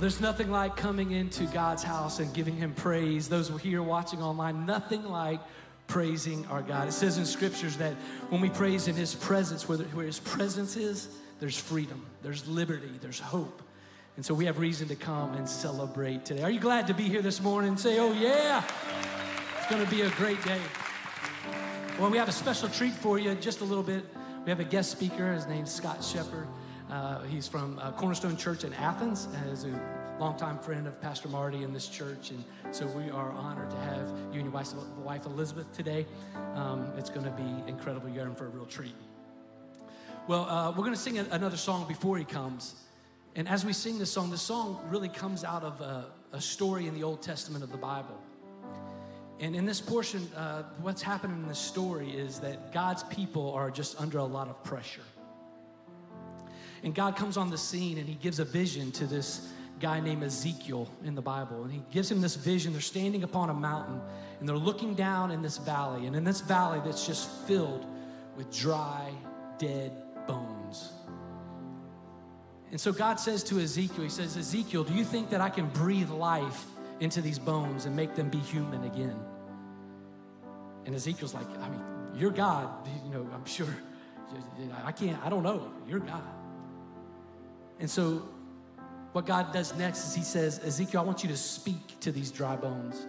there's nothing like coming into God's house and giving Him praise. Those who are here watching online, nothing like praising our God. It says in scriptures that when we praise in His presence, where, where His presence is, there's freedom, there's liberty, there's hope. And so we have reason to come and celebrate today. Are you glad to be here this morning? Say, oh, yeah. It's going to be a great day. Well, we have a special treat for you in just a little bit. We have a guest speaker. His name's Scott Shepard. Uh, he's from uh, Cornerstone Church in Athens, as a longtime friend of Pastor Marty in this church. And so we are honored to have you and your wife, wife Elizabeth today. Um, it's going to be incredible. You're in for a real treat. Well, uh, we're going to sing a- another song before he comes. And as we sing this song, this song really comes out of a, a story in the Old Testament of the Bible. And in this portion, uh, what's happening in this story is that God's people are just under a lot of pressure. And God comes on the scene and he gives a vision to this guy named Ezekiel in the Bible. And he gives him this vision. They're standing upon a mountain and they're looking down in this valley. And in this valley that's just filled with dry, dead bones. And so God says to Ezekiel, He says, Ezekiel, do you think that I can breathe life into these bones and make them be human again? And Ezekiel's like, I mean, you're God. You know, I'm sure. I can't, I don't know. You're God. And so, what God does next is He says, Ezekiel, I want you to speak to these dry bones.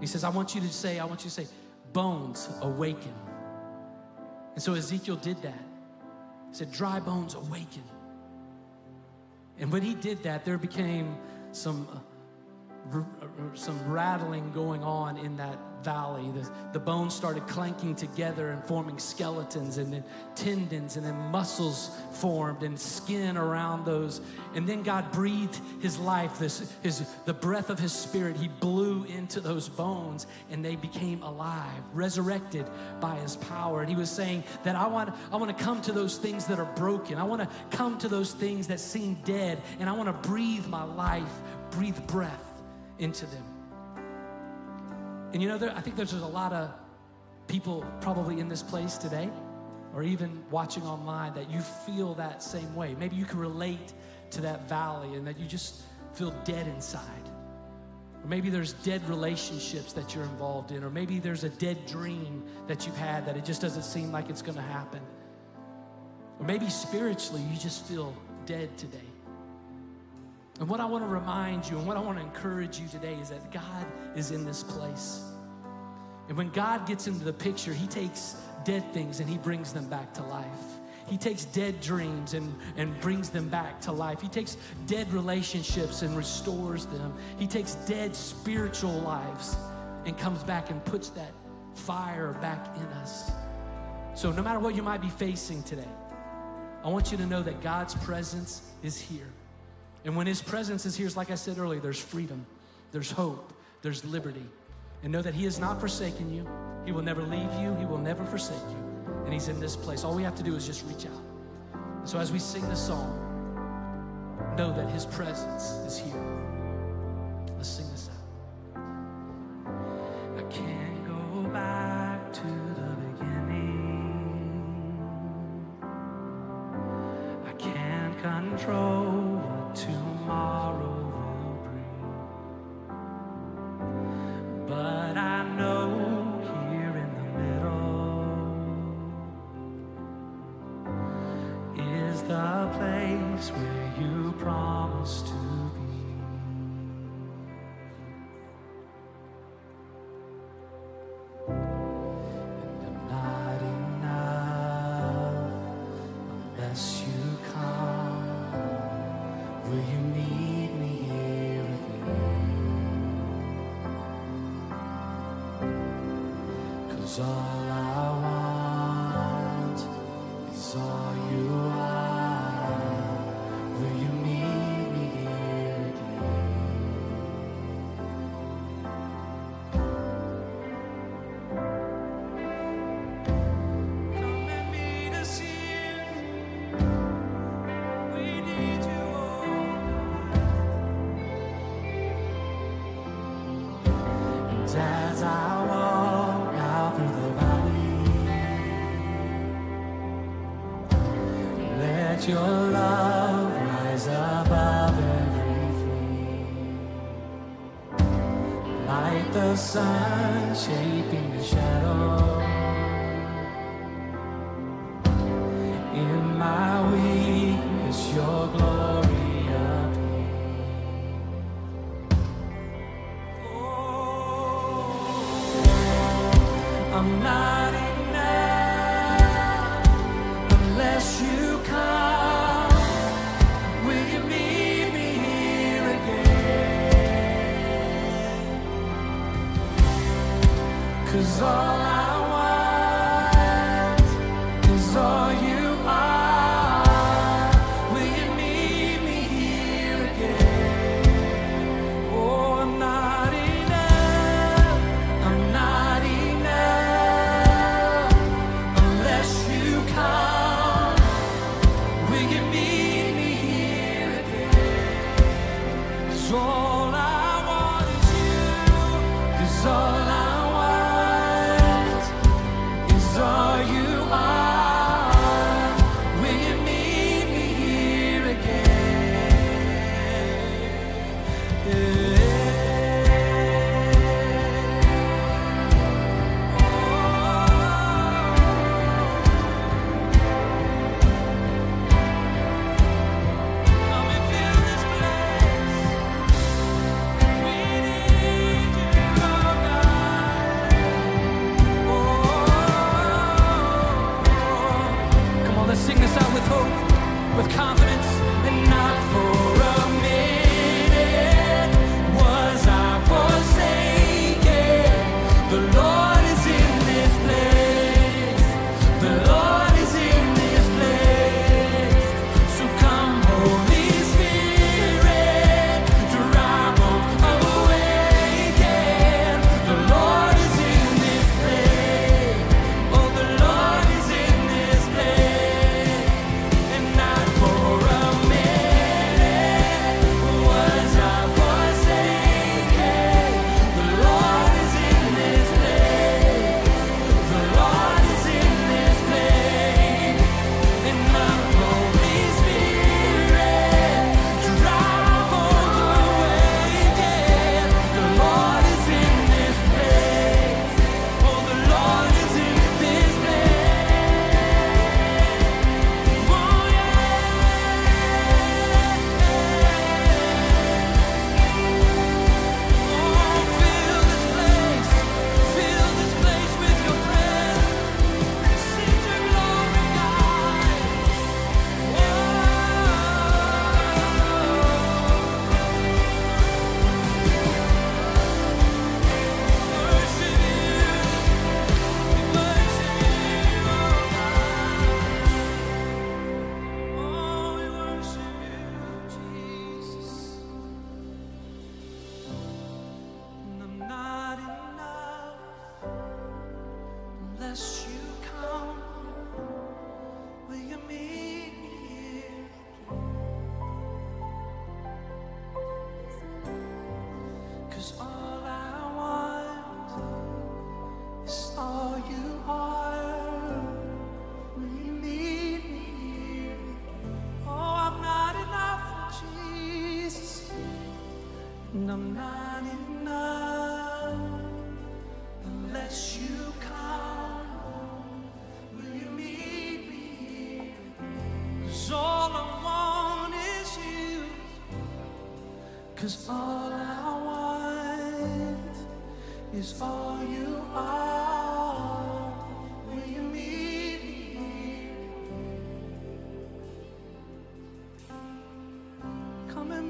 He says, I want you to say, I want you to say, bones awaken. And so Ezekiel did that. He said, dry bones awaken. And when he did that, there became some, uh, r- r- some rattling going on in that valley. The, the bones started clanking together and forming skeletons, and then tendons, and then muscles formed, and skin around those. And then God breathed His life, this, his, the breath of His Spirit. He blew into those bones, and they became alive, resurrected by His power. And He was saying that I want, I want to come to those things that are broken. I want to come to those things that seem dead, and I want to breathe my life, breathe breath into them. And you know, there, I think there's, there's a lot of people probably in this place today or even watching online that you feel that same way. Maybe you can relate to that valley and that you just feel dead inside. Or maybe there's dead relationships that you're involved in, or maybe there's a dead dream that you've had that it just doesn't seem like it's gonna happen. Or maybe spiritually, you just feel dead today. And what I want to remind you and what I want to encourage you today is that God is in this place. And when God gets into the picture, He takes dead things and He brings them back to life. He takes dead dreams and, and brings them back to life. He takes dead relationships and restores them. He takes dead spiritual lives and comes back and puts that fire back in us. So, no matter what you might be facing today, I want you to know that God's presence is here. And when His presence is here, like I said earlier, there's freedom, there's hope, there's liberty. And know that He has not forsaken you. He will never leave you, He will never forsake you. And He's in this place. All we have to do is just reach out. And so as we sing this song, know that His presence is here. Let's sing this out. Unless you come. Will you meet me here again? Cause I your love rise above everything. Like the sun shaping the shadow. In my weakness, your glory appears. Oh, I'm not. Cause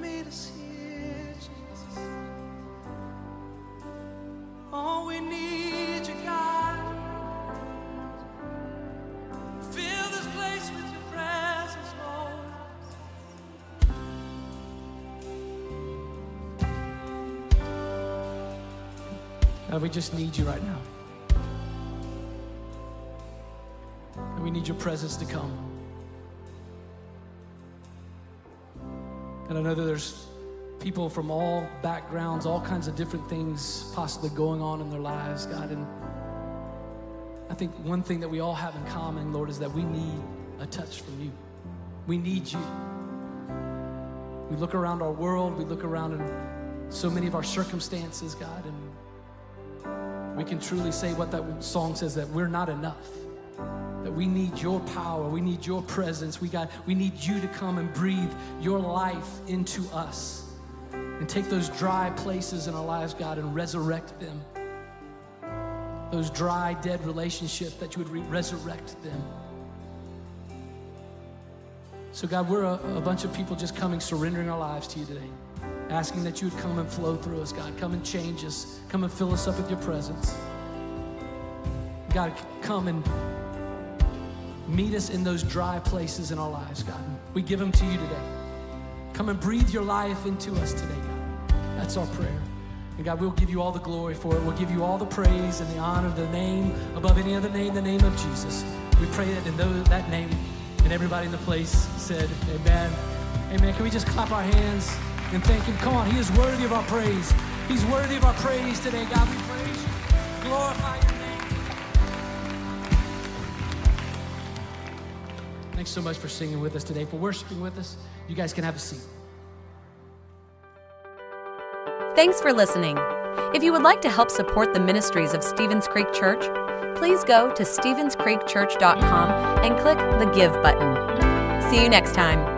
meet us here, Jesus. We need you, God. Fill this place with your presence, Lord. God, we just need you right now. And we need your presence to come. And I know that there's people from all backgrounds, all kinds of different things possibly going on in their lives, God. And I think one thing that we all have in common, Lord, is that we need a touch from you. We need you. We look around our world, we look around in so many of our circumstances, God, and we can truly say what that song says that we're not enough. That we need your power, we need your presence, we, got, we need you to come and breathe your life into us and take those dry places in our lives, God, and resurrect them. Those dry, dead relationships, that you would re- resurrect them. So, God, we're a, a bunch of people just coming, surrendering our lives to you today, asking that you would come and flow through us, God. Come and change us, come and fill us up with your presence. God, come and meet us in those dry places in our lives, God. We give them to you today. Come and breathe your life into us today, God. That's our prayer. And God, we'll give you all the glory for it. We'll give you all the praise and the honor, of the name above any other name, the name of Jesus. We pray that in those, that name, and everybody in the place said, Amen. Amen. Can we just clap our hands and thank Him? Come on, He is worthy of our praise. He's worthy of our praise today. God, we praise you. Glorify your Thanks so much for singing with us today, for worshiping with us. You guys can have a seat. Thanks for listening. If you would like to help support the ministries of Stevens Creek Church, please go to StevensCreekChurch.com and click the Give button. See you next time.